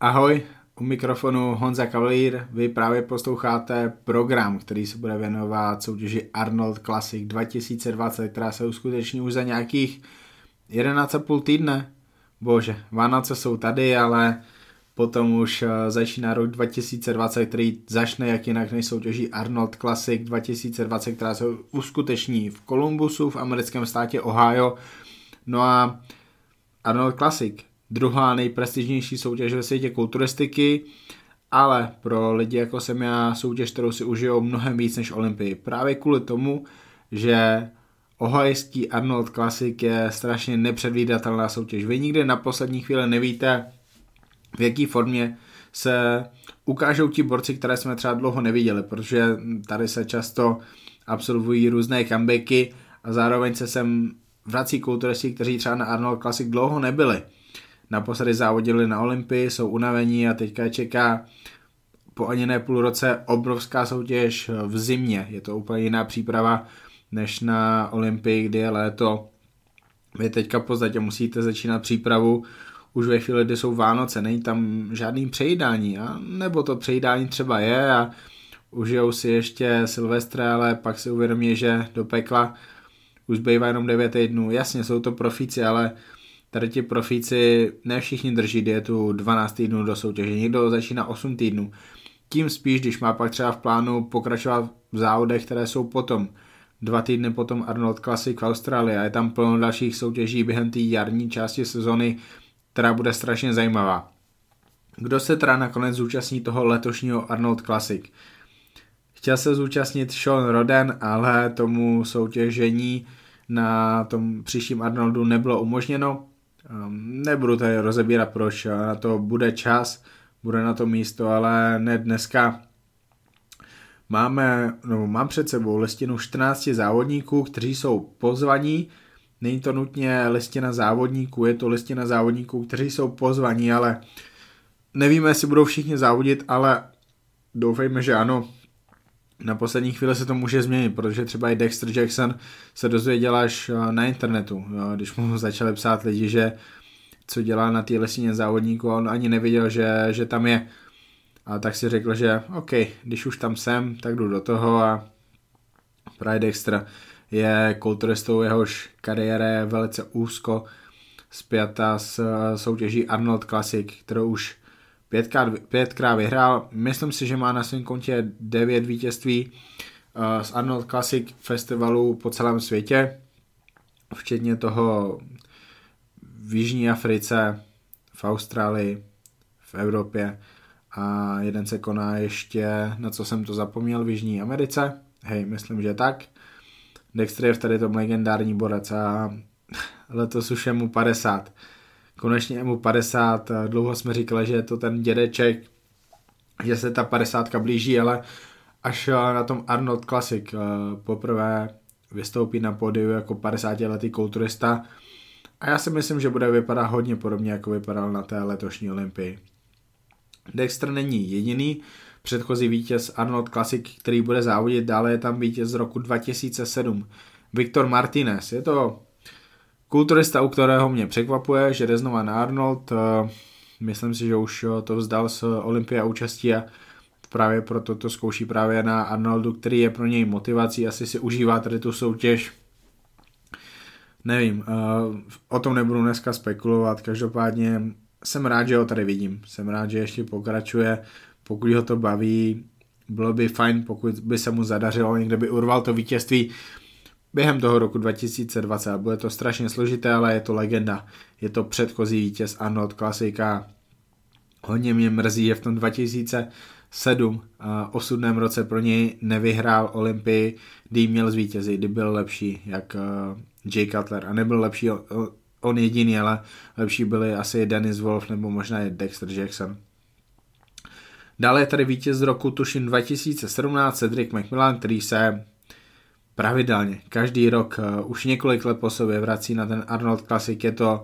Ahoj, u mikrofonu Honza Kavalír. Vy právě posloucháte program, který se bude věnovat soutěži Arnold Classic 2020, která se uskuteční už za nějakých 11,5 týdne. Bože, Vánoce jsou tady, ale potom už eh, začíná rok 2020, který začne jak jinak než soutěží Arnold Classic 2020, která se uskuteční v Columbusu v americkém státě Ohio. No a Arnold Classic druhá nejprestižnější soutěž ve světě kulturistiky, ale pro lidi jako jsem já soutěž, kterou si užijou mnohem víc než Olympii. Právě kvůli tomu, že ohajský Arnold Classic je strašně nepředvídatelná soutěž. Vy nikdy na poslední chvíli nevíte, v jaký formě se ukážou ti borci, které jsme třeba dlouho neviděli, protože tady se často absolvují různé comebacky a zároveň se sem vrací kulturisti, kteří třeba na Arnold Classic dlouho nebyli naposledy závodili na Olympii, jsou unavení a teďka čeká po ani ne půl roce obrovská soutěž v zimě. Je to úplně jiná příprava než na Olympii, kdy je léto. Vy teďka v podstatě musíte začínat přípravu už ve chvíli, kdy jsou Vánoce, není tam žádný přejídání, a nebo to přejídání třeba je a užijou si ještě Silvestre, ale pak si uvědomí, že do pekla už zbývá jenom 9 týdnů. Jasně, jsou to profíci, ale tady ti profíci ne všichni drží dietu 12 týdnů do soutěže, někdo začíná 8 týdnů. Tím spíš, když má pak třeba v plánu pokračovat v závodech, které jsou potom. Dva týdny potom Arnold Classic v Austrálii a je tam plno dalších soutěží během té jarní části sezony, která bude strašně zajímavá. Kdo se teda nakonec zúčastní toho letošního Arnold Classic? Chtěl se zúčastnit Sean Roden, ale tomu soutěžení na tom příštím Arnoldu nebylo umožněno. Ehm, nebudu tady rozebírat proč, na to bude čas, bude na to místo, ale ne dneska. Máme, no, mám před sebou listinu 14 závodníků, kteří jsou pozvaní. Není to nutně listina závodníků, je to listina závodníků, kteří jsou pozvaní, ale nevíme, jestli budou všichni závodit, ale doufejme, že ano. Na poslední chvíli se to může změnit, protože třeba i Dexter Jackson se dozvěděl až eh, na internetu, jo, když mu začali psát lidi, že co dělá na té lesině závodníku a on ani nevěděl, že, že tam je. A tak si řekl, že OK, když už tam jsem, tak jdu do toho a právě Dexter je kulturistou, jehož kariéra je velice úzko spjata s eh, soutěží Arnold Classic, kterou už pětkrát, pětkrát vyhrál. Myslím si, že má na svém kontě devět vítězství uh, z Arnold Classic festivalu po celém světě, včetně toho v Jižní Africe, v Austrálii, v Evropě a jeden se koná ještě, na co jsem to zapomněl, v Jižní Americe. Hej, myslím, že tak. Dexter je v tady tom legendární borec a letos už je mu 50 konečně mu 50, dlouho jsme říkali, že je to ten dědeček, že se ta 50 blíží, ale až eh, na tom Arnold Classic eh, poprvé vystoupí na pódiu jako 50 letý kulturista a já si myslím, že bude vypadat hodně podobně, jako vypadal na té letošní olympii. Dexter není jediný předchozí vítěz Arnold Classic, který bude závodit, dále je tam vítěz z roku 2007, Viktor Martinez. Je to Kulturista, u kterého mě překvapuje, že jde znova na Arnold, eh, myslím si, že už eh, to vzdal z Olympia účastí a právě proto to zkouší právě na Arnoldu, který je pro něj motivací, asi si užívá tady tu soutěž. Nevím, eh, o tom nebudu dneska spekulovat, každopádně jsem rád, že ho tady vidím, jsem rád, že ještě pokračuje, pokud ho to baví, bylo by fajn, pokud by se mu zadařilo, někde by urval to vítězství, během toho roku 2020. Bude to strašně složité, ale je to legenda. Je to předchozí vítěz Arnold Klasika. Hodně mě mrzí, že v tom 2007 a osudném roce pro něj nevyhrál Olympii, kdy měl zvítězit, kdy byl lepší, jak Jay Cutler. A nebyl lepší on jediný, ale lepší byli asi Dennis Wolf nebo možná i Dexter Jackson. Dále je tady vítěz z roku, tuším 2017, Cedric McMillan, který se pravidelně, každý rok, uh, už několik let po sobě vrací na ten Arnold Classic, je to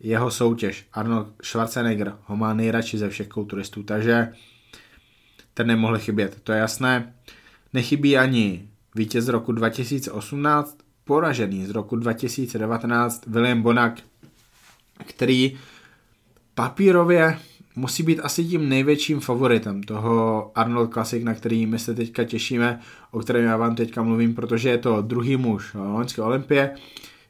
jeho soutěž. Arnold Schwarzenegger ho má nejradši ze všech kulturistů, takže ten nemohl chybět, to je jasné. Nechybí ani vítěz z roku 2018, poražený z roku 2019 William Bonak, který papírově musí být asi tím největším favoritem toho Arnold Classic, na který my se teďka těšíme, o kterém já vám teďka mluvím, protože je to druhý muž loňské olympie,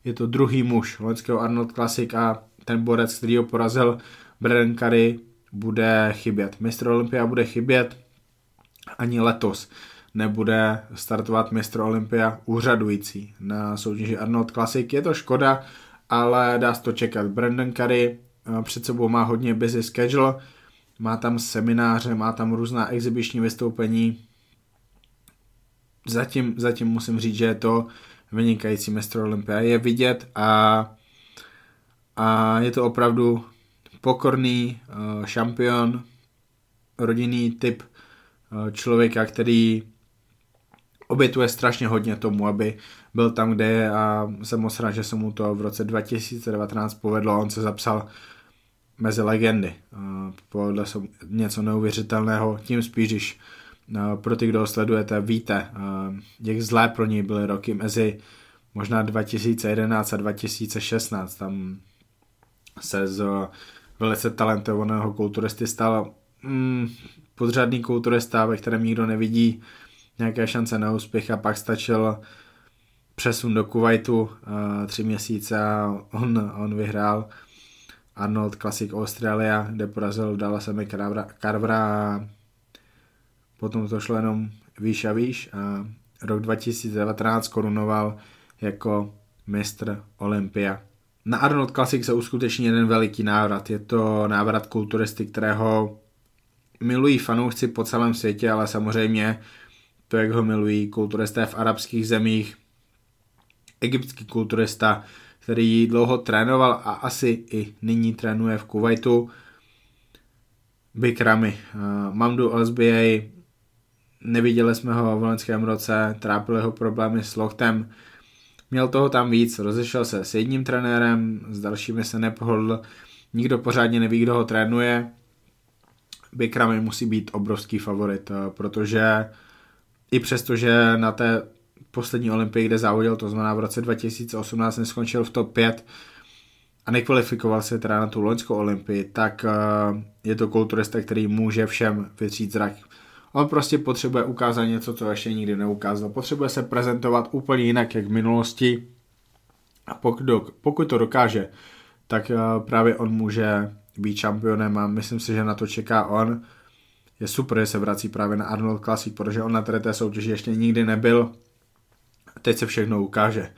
je to druhý muž loňského Arnold Classic a ten borec, který ho porazil, Brennan Curry, bude chybět. Mistr Olympia bude chybět ani letos nebude startovat mistr Olympia úřadující na soutěži Arnold Classic. Je to škoda, ale dá se to čekat. Brandon Curry před sebou má hodně busy schedule, má tam semináře, má tam různá exibiční vystoupení. Zatím, zatím musím říct, že je to vynikající mistr Olympia. Je vidět a, a je to opravdu pokorný uh, šampion, rodinný typ uh, člověka, který obětuje strašně hodně tomu, aby byl tam, kde je a jsem moc rád, že se mu to v roce 2019 povedlo. On se zapsal mezi legendy. Povedlo se něco neuvěřitelného, tím spíš, když pro ty, kdo ho sledujete, víte, jak zlé pro něj byly roky mezi možná 2011 a 2016. Tam se z velice talentovaného kulturisty stal mm, podřadný kulturista, ve kterém nikdo nevidí nějaké šance na úspěch a pak stačil přesun do Kuwaitu uh, tři měsíce a on, on vyhrál Arnold Classic Australia, kde porazil Dallasem Carvera a potom to šlo jenom výš a výš a rok 2019 korunoval jako mistr Olympia. Na Arnold Classic se uskuteční jeden veliký návrat. Je to návrat kulturisty, kterého milují fanoušci po celém světě, ale samozřejmě to, jak ho milují kulturisté v arabských zemích, egyptský kulturista, který dlouho trénoval a asi i nyní trénuje v Kuwaitu. Bikrami. Uh, Mamdu SBA, neviděli jsme ho v loňském roce, trápily ho problémy s lochtem, měl toho tam víc, rozešel se s jedním trenérem, s dalšími se nepohodl, nikdo pořádně neví, kdo ho trénuje. Bikrami musí být obrovský favorit, protože i přesto, že na té poslední olympii, kde závodil, to znamená v roce 2018 neskončil v top 5 a nekvalifikoval se teda na tu loňskou olympii, tak uh, je to kulturista, který může všem vytřít zrak. On prostě potřebuje ukázat něco, co ještě nikdy neukázal. Potřebuje se prezentovat úplně jinak, jak v minulosti. A pokud, pokud to dokáže, tak uh, právě on může být šampionem a myslím si, že na to čeká on je super, že se vrací právě na Arnold Classic, protože on na té, té soutěži ještě nikdy nebyl. Teď se všechno ukáže.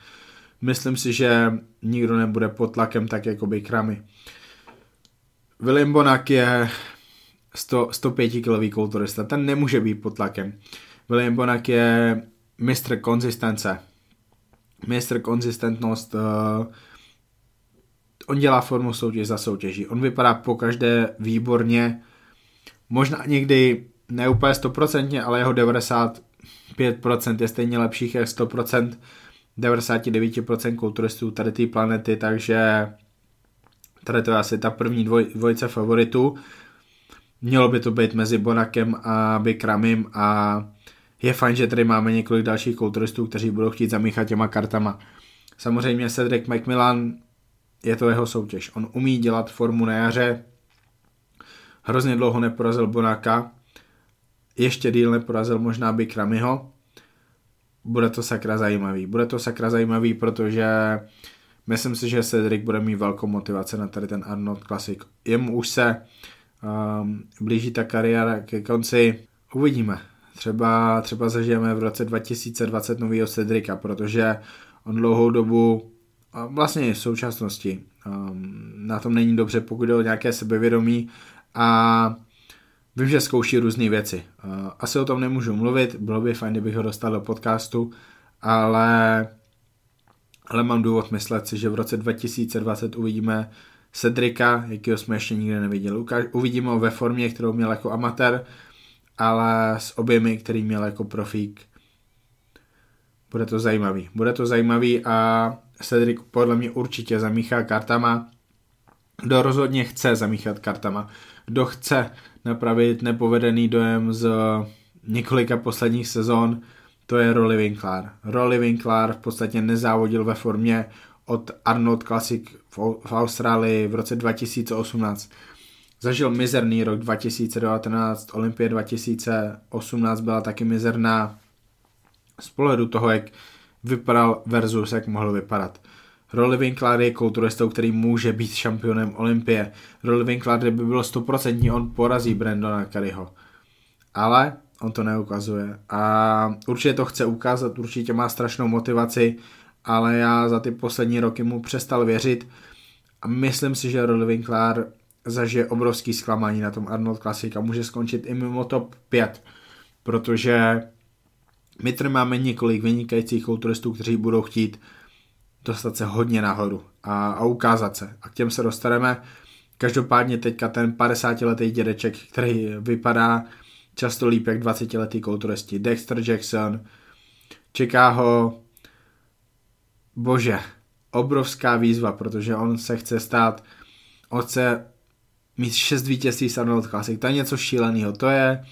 Myslím si, že nikdo nebude pod tlakem tak jako Bikrami. William Bonak je 100, 105 kilový kulturista, ten nemůže být pod tlakem. William Bonak je mistr konzistence. Mistr konzistentnost. Uh, on dělá formu soutěž za soutěží. On vypadá po každé výborně možná někdy ne úplně 100%, ale jeho 95% je stejně lepších jak 100% 99% kulturistů tady té planety, takže tady to je asi ta první dvoj, dvojice favoritů. Mělo by to být mezi Bonakem a Bikramim a je fajn, že tady máme několik dalších kulturistů, kteří budou chtít zamíchat těma kartama. Samozřejmě Cedric McMillan je to jeho soutěž. On umí dělat formu na jaře, hrozně dlouho neporazil Bonaka, ještě díl neporazil možná by Kramiho. Bude to sakra zajímavý. Bude to sakra zajímavý, protože myslím si, že Cedric bude mít velkou motivaci na tady ten Arnold Classic. Jemu už se um, blíží ta kariéra ke konci. Uvidíme. Třeba, třeba zažijeme v roce 2020 novýho Cedrika, protože on dlouhou dobu vlastně v současnosti um, na tom není dobře, pokud jde o nějaké sebevědomí a vím, že zkouší různé věci. Asi o tom nemůžu mluvit, bylo by fajn, kdybych ho dostal do podcastu, ale, ale mám důvod myslet si, že v roce 2020 uvidíme Cedrika, jakýho jsme ještě nikdy neviděli. Uvidíme ho ve formě, kterou měl jako amatér, ale s objemy, který měl jako profík. Bude to zajímavý. Bude to zajímavý a Cedric podle mě určitě zamíchá kartama. Kdo rozhodně chce zamíchat kartama, kdo chce napravit nepovedený dojem z několika posledních sezon, to je Rolly Winkler. Rolly Winkler v podstatě nezávodil ve formě od Arnold Classic v Austrálii v roce 2018. zažil mizerný rok 2019, Olympie 2018 byla taky mizerná z pohledu toho, jak vypadal versus jak mohl vypadat. Rolly Winkler je kulturistou, který může být šampionem Olympie. Rolly Winkler, kdyby bylo 100%, on porazí Brandona Curryho. Ale on to neukazuje. A určitě to chce ukázat, určitě má strašnou motivaci, ale já za ty poslední roky mu přestal věřit a myslím si, že Rolly Winkler zažije obrovský zklamání na tom Arnold Classic a může skončit i mimo top 5, protože my tady máme několik vynikajících kulturistů, kteří budou chtít dostat se hodně nahoru a, a ukázat se. A k těm se dostaneme. Každopádně teďka ten 50-letý dědeček, který vypadá často líp jak 20-letý kulturisti. Dexter Jackson, čeká ho, bože, obrovská výzva, protože on se chce stát, on chce mít 6 vítězství z Arnold Classic, to je něco šíleného, to je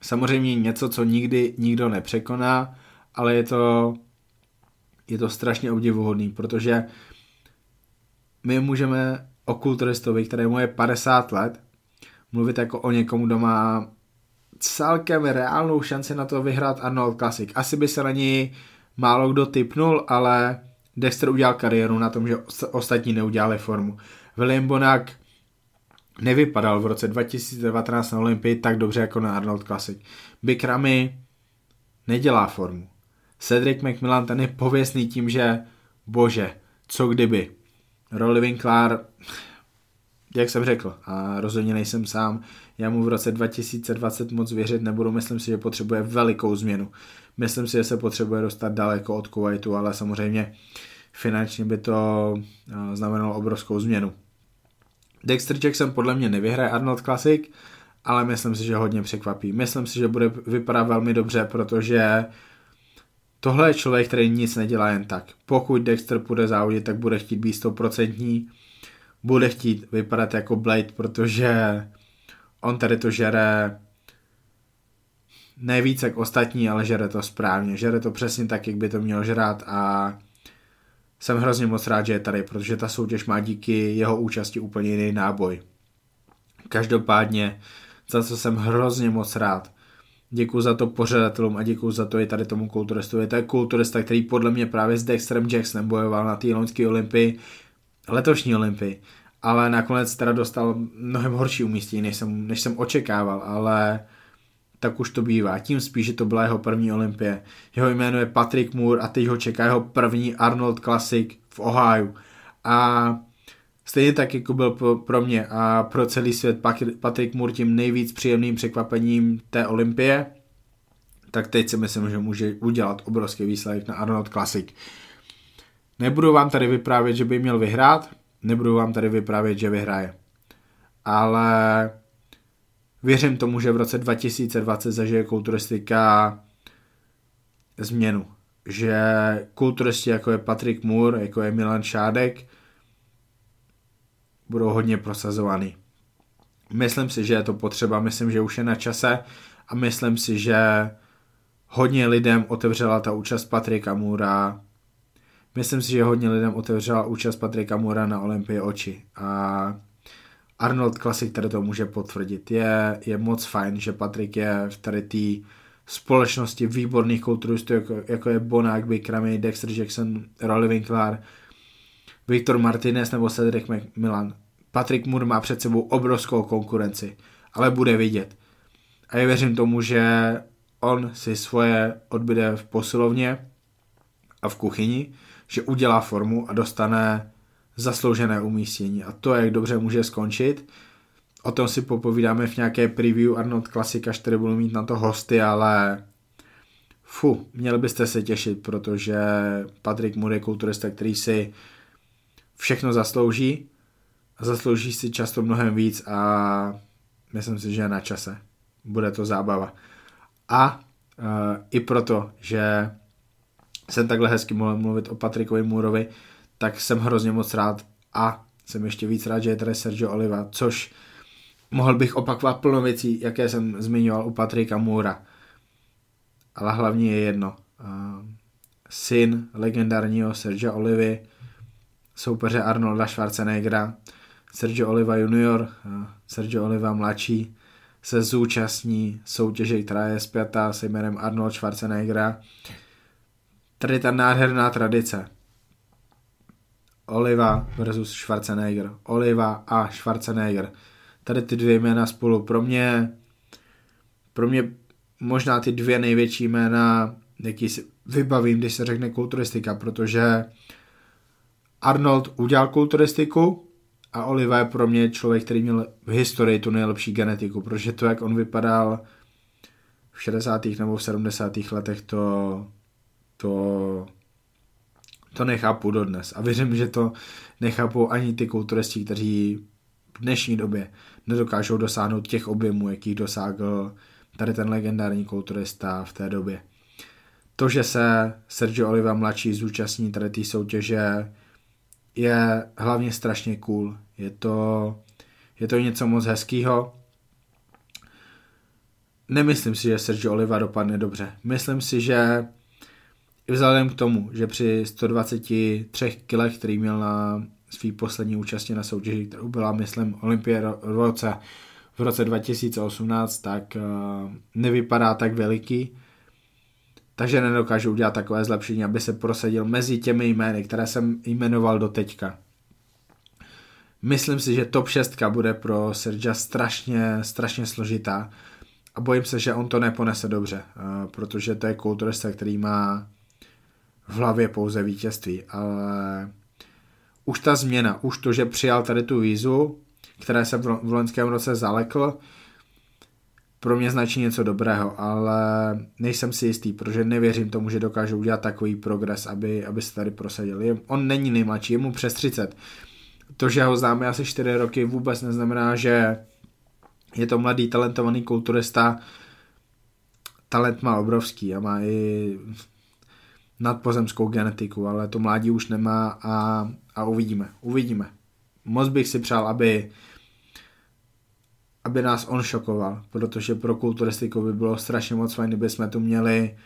samozřejmě něco, co nikdy nikdo nepřekoná, ale je to, je to strašně obdivuhodný, protože my můžeme o kulturistovi, který mu je 50 let, mluvit jako o někomu, kdo má celkem reálnou šanci na to vyhrát Arnold Classic. Asi by se na ní málo kdo typnul, ale Dexter udělal kariéru na tom, že ostatní neudělali formu. William Bonak nevypadal v roce 2019 na Olympii tak dobře jako na Arnold Classic. Big Ramy nedělá formu. Cedric McMillan ten je pověstný tím, že bože, co kdyby. Rolly Winkler, jak jsem řekl, a rozhodně nejsem sám, já mu v roce 2020 moc věřit nebudu, myslím si, že potřebuje velikou změnu. Myslím si, že se potřebuje dostat daleko od Kuwaitu, ale samozřejmě finančně by to eh, znamenalo obrovskou změnu. Dexter Jackson podle mě nevyhraje Arnold Classic, ale myslím si, že hodně překvapí. Myslím si, že bude vypadat velmi dobře, protože tohle je člověk, který nic nedělá jen tak. Pokud Dexter půjde závodit, tak bude chtít být 100%, bude chtít vypadat jako Blade, protože on tady to žere nejvíc jak ostatní, ale žere to správně. Žere to přesně tak, jak by to měl žrát a jsem hrozně moc rád, že je tady, protože ta soutěž má díky jeho účasti úplně jiný náboj. Každopádně, za co jsem hrozně moc rád. Děkuji za to pořadatelům a děkuji za to i tady tomu kulturistovi. To je kulturista, který podle mě právě s Dexterem Jacksonem bojoval na té loňské olympii, letošní olympii, ale nakonec teda dostal mnohem horší umístění, než jsem, než jsem očekával, ale tak už to bývá. Tím spíš, že to byla jeho první olympie. Jeho jméno je Patrick Moore a teď ho čeká jeho první Arnold Classic v Ohio. A stejně tak, jako byl pro mě a pro celý svět Patrick Moore tím nejvíc příjemným překvapením té olympie, tak teď si myslím, že může udělat obrovský výsledek na Arnold Classic. Nebudu vám tady vyprávět, že by měl vyhrát, nebudu vám tady vyprávět, že vyhraje. Ale Věřím tomu, že v roce 2020 zažije kulturistika změnu. Že kulturisti jako je Patrick Moore, jako je Milan Šádek, budou hodně prosazovaný. Myslím si, že je to potřeba, myslím, že už je na čase a myslím si, že hodně lidem otevřela ta účast Patrika Mura. Myslím si, že hodně lidem otevřela účast Patrika Mura na Olympii oči. A Arnold Classic tady to může potvrdit. Je, je moc fajn, že Patrik je v tady té společnosti výborných kulturistů, jako, jako je Bonák, Bikrami, Dexter Jackson, Rolly Winkler, Viktor Martinez nebo Cedric McMillan. Patrick Moore má před sebou obrovskou konkurenci, ale bude vidět. A já věřím tomu, že on si svoje odbyde v posilovně a v kuchyni, že udělá formu a dostane zasloužené umístění. A to, jak dobře může skončit, o tom si popovídáme v nějaké preview Arnold Classic, až budu mít na to hosty, ale fu, měli byste se těšit, protože Patrick Moore je kulturista, který si všechno zaslouží a zaslouží si často mnohem víc a myslím si, že na čase. Bude to zábava. A uh, i proto, že jsem takhle hezky mohl mluvit o Patrickovi Mooreovi, tak jsem hrozně moc rád a jsem ještě víc rád, že je tady Sergio Oliva, což mohl bych opakovat plno věcí, jaké jsem zmiňoval u Patrika Moura. Ale hlavně je jedno. Syn legendárního Sergio Olivy, soupeře Arnolda Schwarzeneggera, Sergio Oliva junior, Sergio Oliva mladší se zúčastní soutěže, která je zpětá se jménem Arnold Schwarzeneggera. Tady ta nádherná tradice. Oliva versus Schwarzenegger. Oliva a Schwarzenegger. Tady ty dvě jména spolu. Pro mě, pro mě možná ty dvě největší jména, jaký si vybavím, když se řekne kulturistika, protože Arnold udělal kulturistiku a Oliva je pro mě člověk, který měl v historii tu nejlepší genetiku, protože to, jak on vypadal v 60. nebo v 70. letech, to, to, to nechápu dodnes. A věřím, že to nechápou ani ty kulturisti, kteří v dnešní době nedokážou dosáhnout těch objemů, jakých dosáhl tady ten legendární kulturista v té době. To, že se Sergio Oliva mladší zúčastní tady té soutěže, je hlavně strašně cool. Je to, je to něco moc hezkého. Nemyslím si, že Sergio Oliva dopadne dobře. Myslím si, že i vzhledem k tomu, že při 123 kilech, který měl na svý poslední účastě na soutěži, kterou byla, myslím, Olympie v roce, v roce 2018, tak uh, nevypadá tak veliký takže nedokážu udělat takové zlepšení, aby se prosadil mezi těmi jmény, které jsem jmenoval do teďka. Myslím si, že top 6 bude pro Sergia strašně, strašně složitá a bojím se, že on to neponese dobře, eh, protože to je kulturista, který má v hlavě pouze vítězství, ale už ta změna, už to, že přijal tady tu vízu, které se v loňském roce zalekl, pro mě značí něco dobrého, ale nejsem si jistý, protože nevěřím tomu, že dokáže udělat takový progres, aby, aby se tady prosadil. On není nejmladší, je mu přes 30. To, že ho známe asi 4 roky, vůbec neznamená, že je to mladý, talentovaný kulturista. Talent má obrovský a má i nadpozemskou genetiku, ale to mládí už nemá a, a uvidíme. Uvidíme. Moc bych si přál, aby aby nás on šokoval, protože pro kulturistiku by bylo strašně moc fajn, kdyby jsme tu měli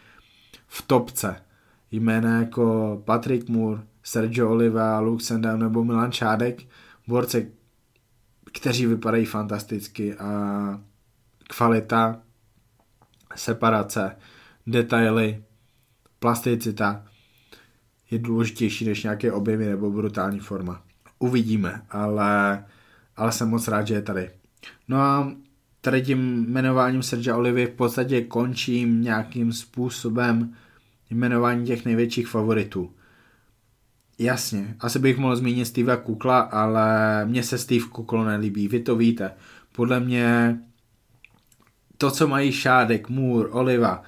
v topce jména jako Patrick Moore, Sergio Oliva, Luke Sandown nebo Milan Čádek, borce, kteří vypadají fantasticky a kvalita, separace, detaily, plasticita je důležitější než nějaké objemy nebo brutální forma. Uvidíme, ale, ale jsem moc rád, že je tady. No a tady tím jmenováním Sergia Olivy v podstatě končím nějakým způsobem jmenování těch největších favoritů. Jasně, asi bych mohl zmínit Steve Kukla, ale mně se Steve Kuklo nelíbí, vy to víte. Podle mě to, co mají Šádek, Moore, Oliva,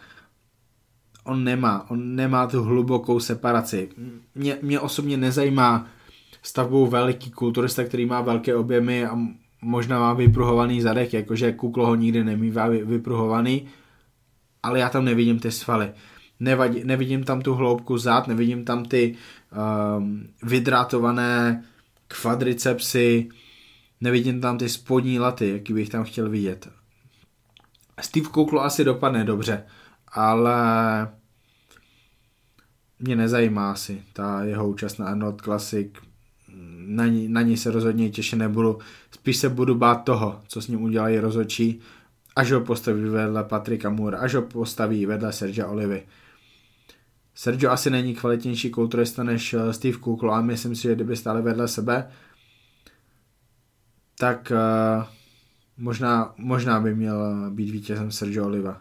on nemá, on nemá tu hlubokou separaci. Mě, mě osobně nezajímá stavbou veliký kulturista, který má velké objemy a možná má vypruhovaný zadek, jakože Kuklo ho nikdy nemývá vypruhovaný, ale já tam nevidím ty svaly. Nevadí, nevidím tam tu hloubku zad, nevidím tam ty um, vydrátované kvadricepsy, nevidím tam ty spodní laty, jaký bych tam chtěl vidět. Steve Kuklo asi dopadne dobře, ale mě nezajímá asi ta jeho účast na Arnold Classic, na ní, na ní se rozhodně těšit nebudu. Spíš se budu bát toho, co s ním udělají rozhodčí, až ho postaví vedle Patrika Moore, až ho postaví vedle Sergia Olivy. Sergio asi není kvalitnější kulturista než eh, Steve Kuklo a myslím si, že kdyby stáli vedle sebe, tak uh, možná, možná by měl být vítězem Sergio Oliva.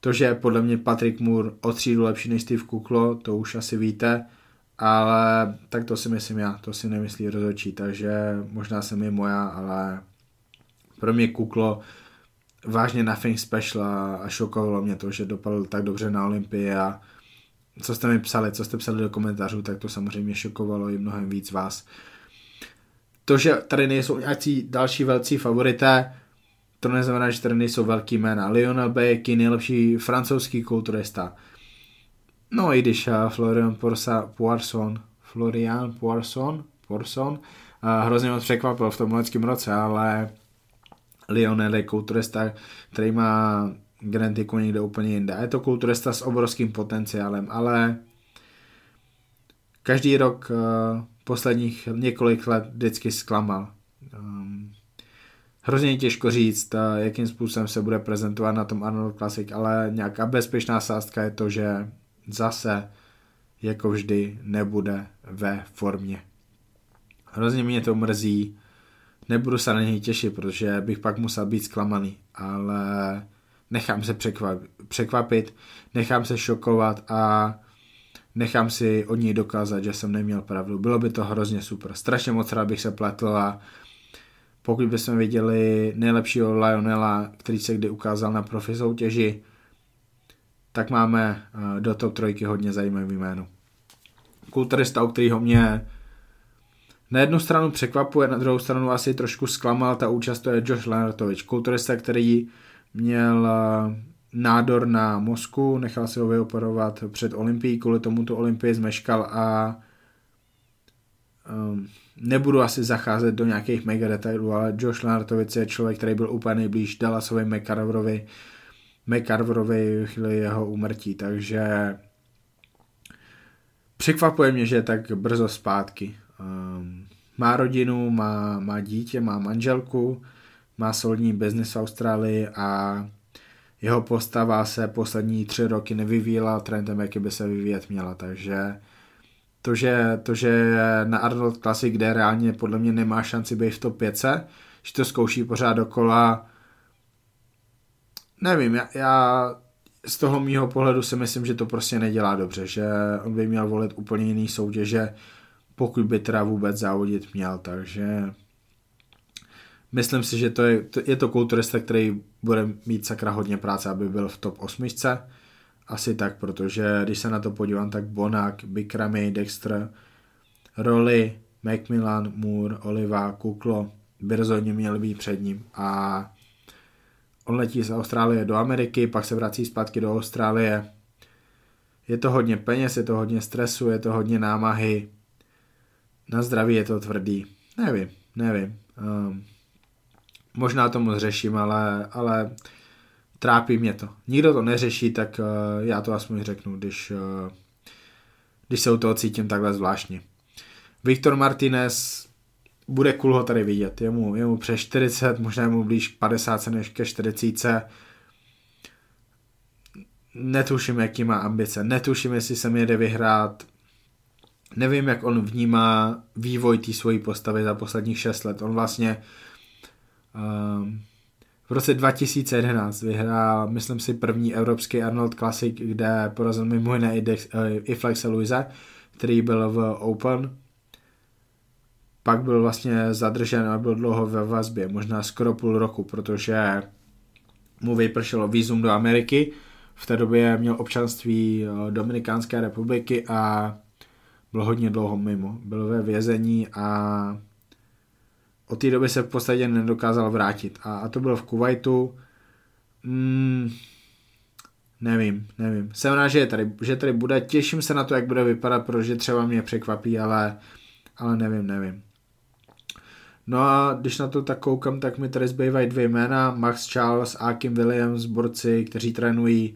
To, že podle mě Patrick Moore o třídu lepší než Steve Kuklo, to už asi víte ale tak to si myslím já, to si nemyslí rozhodčí, takže možná jsem je moja, ale pro mě kuklo vážně nothing special a, a šokovalo mě to, že dopadl tak dobře na Olympii a co jste mi psali, co jste psali do komentářů, tak to samozřejmě šokovalo i mnohem víc vás. To, že tady nejsou nějaký další velcí favorité, to neznamená, že tady nejsou velký jména. Lionel Bayeky, nejlepší francouzský kulturista. No i když uh, Florian Porsa, Poisson, Florian Poisson, Poisson uh, hrozně moc překvapil v tom loňském roce, ale Lionel je kulturista, který má genetiku někde úplně jinde. Je to kulturista s obrovským potenciálem, ale každý rok uh, posledních několik let vždycky zklamal. hrozně těžko říct, jakým způsobem se bude prezentovat na tom Arnold Classic, ale nějaká bezpečná sázka je to, že zase jako vždy nebude ve formě. Hrozně mě to mrzí, nebudu se na něj těšit, protože bych pak musel být zklamaný, ale nechám se překvapit, nechám se šokovat a nechám si od něj dokázat, že jsem neměl pravdu. Bylo by to hrozně super. Strašně moc rád bych se pletl a pokud bychom viděli nejlepšího Lionela, který se kdy ukázal na profi soutěži, tak máme eh, do top trojky hodně zajímavý jméno. Kulturista, u kterého mě na jednu stranu překvapuje, na druhou stranu asi trošku zklamal ta účast, to je Josh Lenartovič, kulturista, který měl eh, nádor na mozku, nechal si ho vyoperovat před olympií, kvůli tomu tu olympii zmeškal a um, nebudu asi zacházet do nějakých mega detailů, ale Josh Lenartovic je člověk, který byl úplně nejblíž Dallasovi McCarverovi, McCarverovi chvíli jeho úmrtí, takže překvapuje mě, že je tak brzo zpátky. Um, má rodinu, má, má dítě, má manželku, má solidní biznis v Austrálii a jeho postava se poslední tři roky nevyvíjela trendem, jaký by se vyvíjet měla, takže to, že, to, že na Arnold Classic, kde reálně podle mě nemá šanci být v top 5, že to zkouší pořád dokola, nevím, já, já z toho mýho pohledu si myslím, že to prostě nedělá dobře, že on by měl volit úplně jiný soutěže, pokud by teda vůbec závodit měl, takže myslím si, že to je, to, je to kulturista, který bude mít sakra hodně práce, aby byl v top 8. Asi tak, protože když se na to podívám, tak Bonak, Bikrami, Dexter, Rolly, Macmillan, Moore, Oliva, Kuklo by rozhodně měli být před ním a on letí z Austrálie do Ameriky, pak se vrací zpátky do Austrálie. Je to hodně peněz, je to hodně stresu, je to hodně námahy. Na zdraví je to tvrdý. Nevím, nevím. Um, možná to moc řeším, ale, ale trápí mě to. Nikdo to neřeší, tak uh, já to aspoň řeknu, když, uh, když se u toho cítím takhle zvláštně. Viktor Martinez bude cool ho tady vidět. Je mu, je mu přes 40, možná je mu blíž 50 než ke 40. Netuším, jaký má ambice. Netuším, jestli se mi jede vyhrát. Nevím, jak on vnímá vývoj té svojí postavy za posledních 6 let. On vlastně um, v roce 2011 vyhrál, myslím si, první evropský Arnold Classic, kde porazil mimo jiné i, Dex, uh, i Flexe Luise, který byl v Open pak byl vlastně zadržen a byl dlouho ve vazbě, možná skoro půl roku, protože mu vypršelo výzum do Ameriky. V té době měl občanství eh, Dominikánské republiky a byl hodně dlouho mimo. Byl ve vězení a od té doby se v podstatě nedokázal vrátit. A, a to bylo v Kuwaitu. Mm, nevím, nevím. Jsem rád, že, je tady, že tady bude. Těším se na to, jak bude vypadat, protože třeba mě překvapí, ale, ale nevím, nevím. No a když na to tak koukám, tak mi tady zbývají dvě jména, Max Charles a Kim Williams, borci, kteří trénují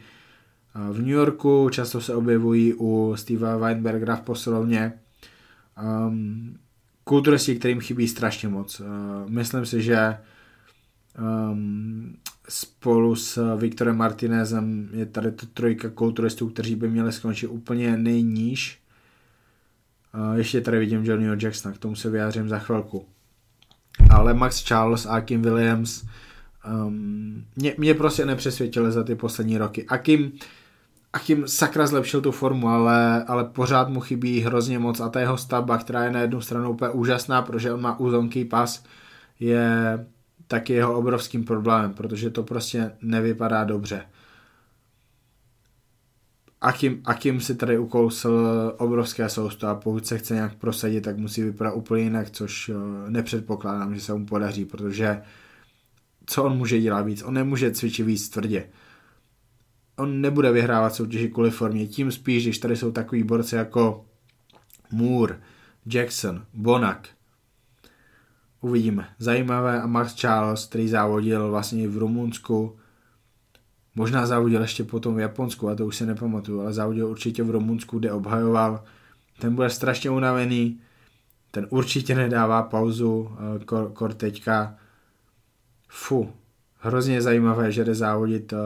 v New Yorku, často se objevují u Steva Weinbergera v posilovně. Um, kulturisti, kterým chybí strašně moc. Uh, myslím si, že um, spolu s Viktorem Martinezem je tady to trojka kulturistů, kteří by měli skončit úplně nejníž. Uh, ještě tady vidím Johnnyho Jacksona, k tomu se vyjádřím za chvilku ale Max Charles a Kim Williams um, mě, mě prostě nepřesvědčili za ty poslední roky. A Kim, a Kim sakra zlepšil tu formu, ale, ale pořád mu chybí hrozně moc a ta jeho stavba, která je na jednu stranu úplně úžasná, protože on má úzonký pas, je taky jeho obrovským problémem, protože to prostě nevypadá dobře. Akim, Akim si tady ukousl obrovské sousto a pokud se chce nějak prosadit, tak musí vypadat úplně jinak, což eh, nepředpokládám, že se mu podaří, protože co on může dělat víc? On nemůže cvičit víc tvrdě. On nebude vyhrávat soutěži kvůli formě, tím spíš, když tady jsou takový borci jako Moore, Jackson, Bonak. Uvidíme. Zajímavé a Max Charles, který závodil vlastně v Rumunsku, Možná závodil ještě potom v Japonsku, a to už se nepamatuju, ale závodil určitě v Rumunsku, kde obhajoval. Ten bude strašně unavený, ten určitě nedává pauzu, eh, kor, kor teďka. fu, hrozně zajímavé, že jde závodit. Uh,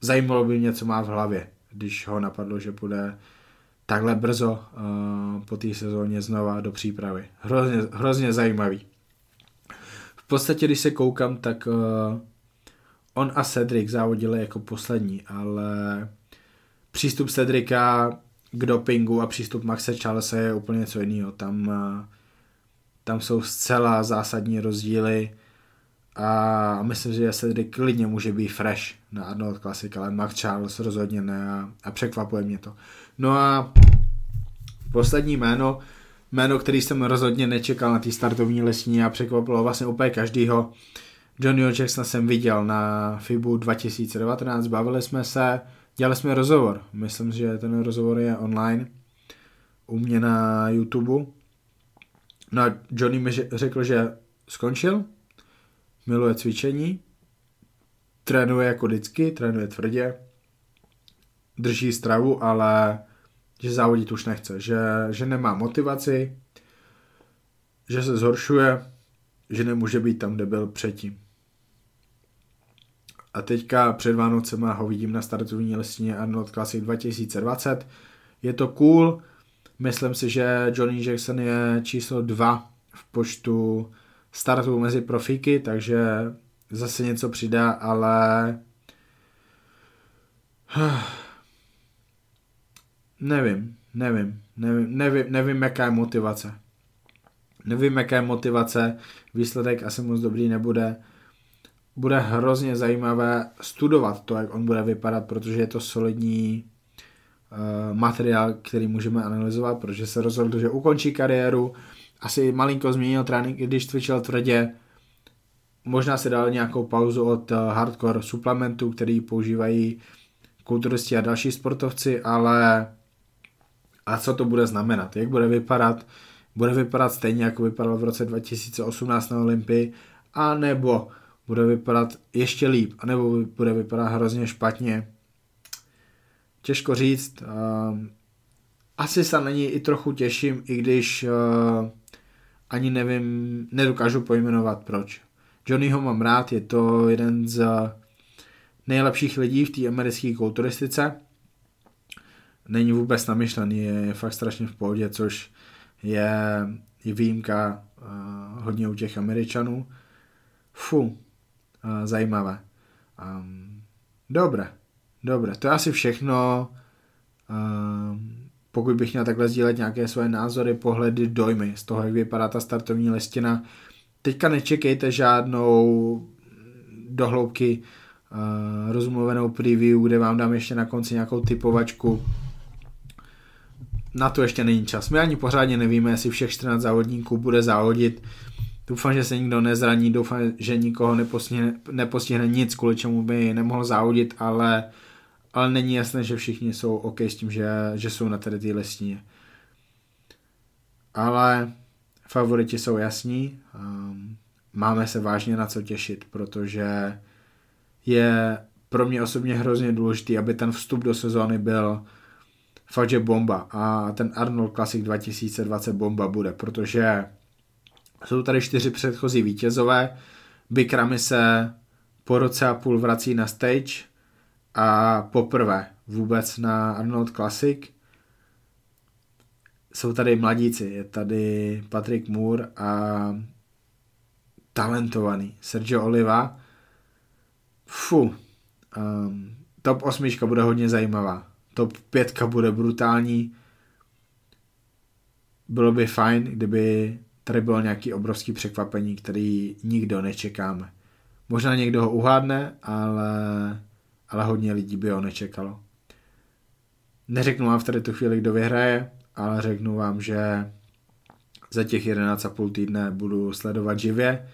zajímalo by mě, co má v hlavě, když ho napadlo, že bude takhle brzo uh, po té sezóně znova do přípravy. Hrozně, hrozně zajímavý. V podstatě, když se koukám, tak on a Cedric závodili jako poslední, ale přístup Cedrika k dopingu a přístup Maxe Charlesa je úplně něco jiného. Tam, uh, tam jsou zcela zásadní rozdíly a myslím, že Cedric klidně může být fresh na Arnold Classic, ale Max Charles rozhodně ne a, a překvapuje mě to. No a poslední jméno, jméno, který jsem rozhodně nečekal na té startovní lesní a překvapilo vlastně úplně každýho. Johnnyho Jacksona jsem viděl na FIBu 2019, bavili jsme se, dělali jsme rozhovor. Myslím, že ten rozhovor je online u mě na YouTube. No a Johnny mi řekl, že skončil, miluje cvičení, trénuje jako vždycky, trénuje tvrdě, drží stravu, ale že závodit už nechce, že, že nemá motivaci, že se zhoršuje, že nemůže být tam, kde byl předtím. A teďka před Vánocema ho vidím na startovní listině Arnold Classic 2020. Je to cool, myslím si, že Johnny Jackson je číslo 2 v počtu startů mezi profíky, takže zase něco přidá, ale nevím, nevím, nevím, nevím, nevím, jaká je motivace. Nevím, jaká je motivace, výsledek asi moc dobrý nebude. Bude hrozně zajímavé studovat to, jak on bude vypadat, protože je to solidní uh, materiál, který můžeme analyzovat, protože se rozhodl, že ukončí kariéru, asi malinko změnil trénink, když cvičil tvrdě, možná se dal nějakou pauzu od eh, hardcore suplementů, který používají kulturisti a další sportovci, ale a co to bude znamenat, jak bude vypadat, bude vypadat stejně, jako vypadal v roce 2018 na Olympii, a nebo bude vypadat ještě líp, a nebo bude vypadat hrozně špatně. Těžko říct. Ehm, asi se na ní i trochu těším, i když eh, ani nevím, nedokážu pojmenovat proč. Johnnyho mám rád, je to jeden z nejlepších lidí v té americké kulturistice. Není vůbec namyšlený, je fakt strašně v pohodě, což je, je výjimka uh, hodně u těch Američanů. Fu, zajímavé. Um, dobré, dobré, to je asi všechno. Um, pokud bych měl takhle sdílet nějaké své názory, pohledy, dojmy z toho, jak vypadá ta startovní listina. Teďka nečekejte žádnou dohloubky uh, rozmluvenou preview, kde vám dám ještě na konci nějakou typovačku. Na to ještě není čas. My ani pořádně nevíme, jestli všech 14 závodníků bude závodit. Doufám, že se nikdo nezraní, doufám, že nikoho nepostihne, nepostihne nic, kvůli čemu by nemohl závodit, ale ale není jasné, že všichni jsou OK s tím, že, že jsou na tady té listině. Ale favoriti jsou jasní, um, máme se vážně na co těšit, protože je pro mě osobně hrozně důležitý, aby ten vstup do sezóny byl fakt, že bomba a ten Arnold Classic 2020 bomba bude, protože jsou tady čtyři předchozí vítězové, Big Ramy se po roce a půl vrací na stage, a poprvé vůbec na Arnold Classic jsou tady mladíci, je tady Patrick Moore a talentovaný Sergio Oliva. Fu, um, top 8 bude hodně zajímavá. Top 5 bude brutální. Bylo by fajn, kdyby tady bylo nějaký obrovský překvapení, který nikdo nečekáme. Možná někdo ho uhádne, ale ale hodně lidí by ho nečekalo. Neřeknu vám v tady tu chvíli, kdo vyhraje, ale řeknu vám, že za těch 11,5 týdne budu sledovat živě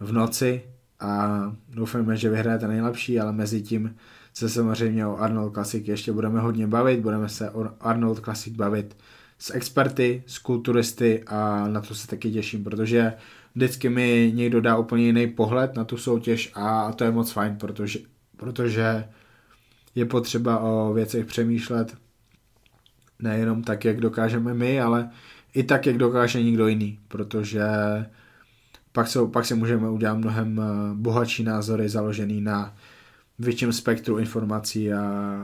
v noci a doufáme, že vyhraje ten nejlepší, ale mezi tím se samozřejmě o Arnold Classic ještě budeme hodně bavit, budeme se o Arnold Classic bavit s experty, s kulturisty a na to se taky těším, protože vždycky mi někdo dá úplně jiný pohled na tu soutěž a to je moc fajn, protože protože je potřeba o věcech přemýšlet nejenom tak, jak dokážeme my, ale i tak, jak dokáže někdo jiný, protože pak, jsou, pak si můžeme udělat mnohem eh, bohatší názory založený na větším spektru informací a,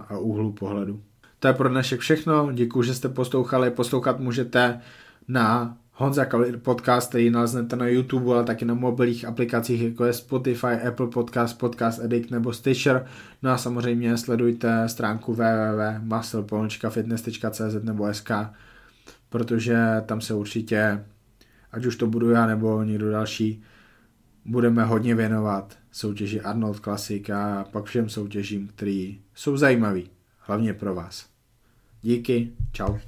a úhlu pohledu. To je pro dnešek všechno, děkuji, že jste poslouchali, poslouchat můžete na Honza Kalir podcast, který naleznete na YouTube, ale taky na mobilních aplikacích, jako je Spotify, Apple Podcast, Podcast Addict nebo Stitcher. No a samozřejmě sledujte stránku www.muscle.fitness.cz nebo SK, protože tam se určitě, ať už to budu já nebo někdo další, budeme hodně věnovat soutěži Arnold Classic a pak všem soutěžím, které jsou zajímavé, hlavně pro vás. Díky, čau.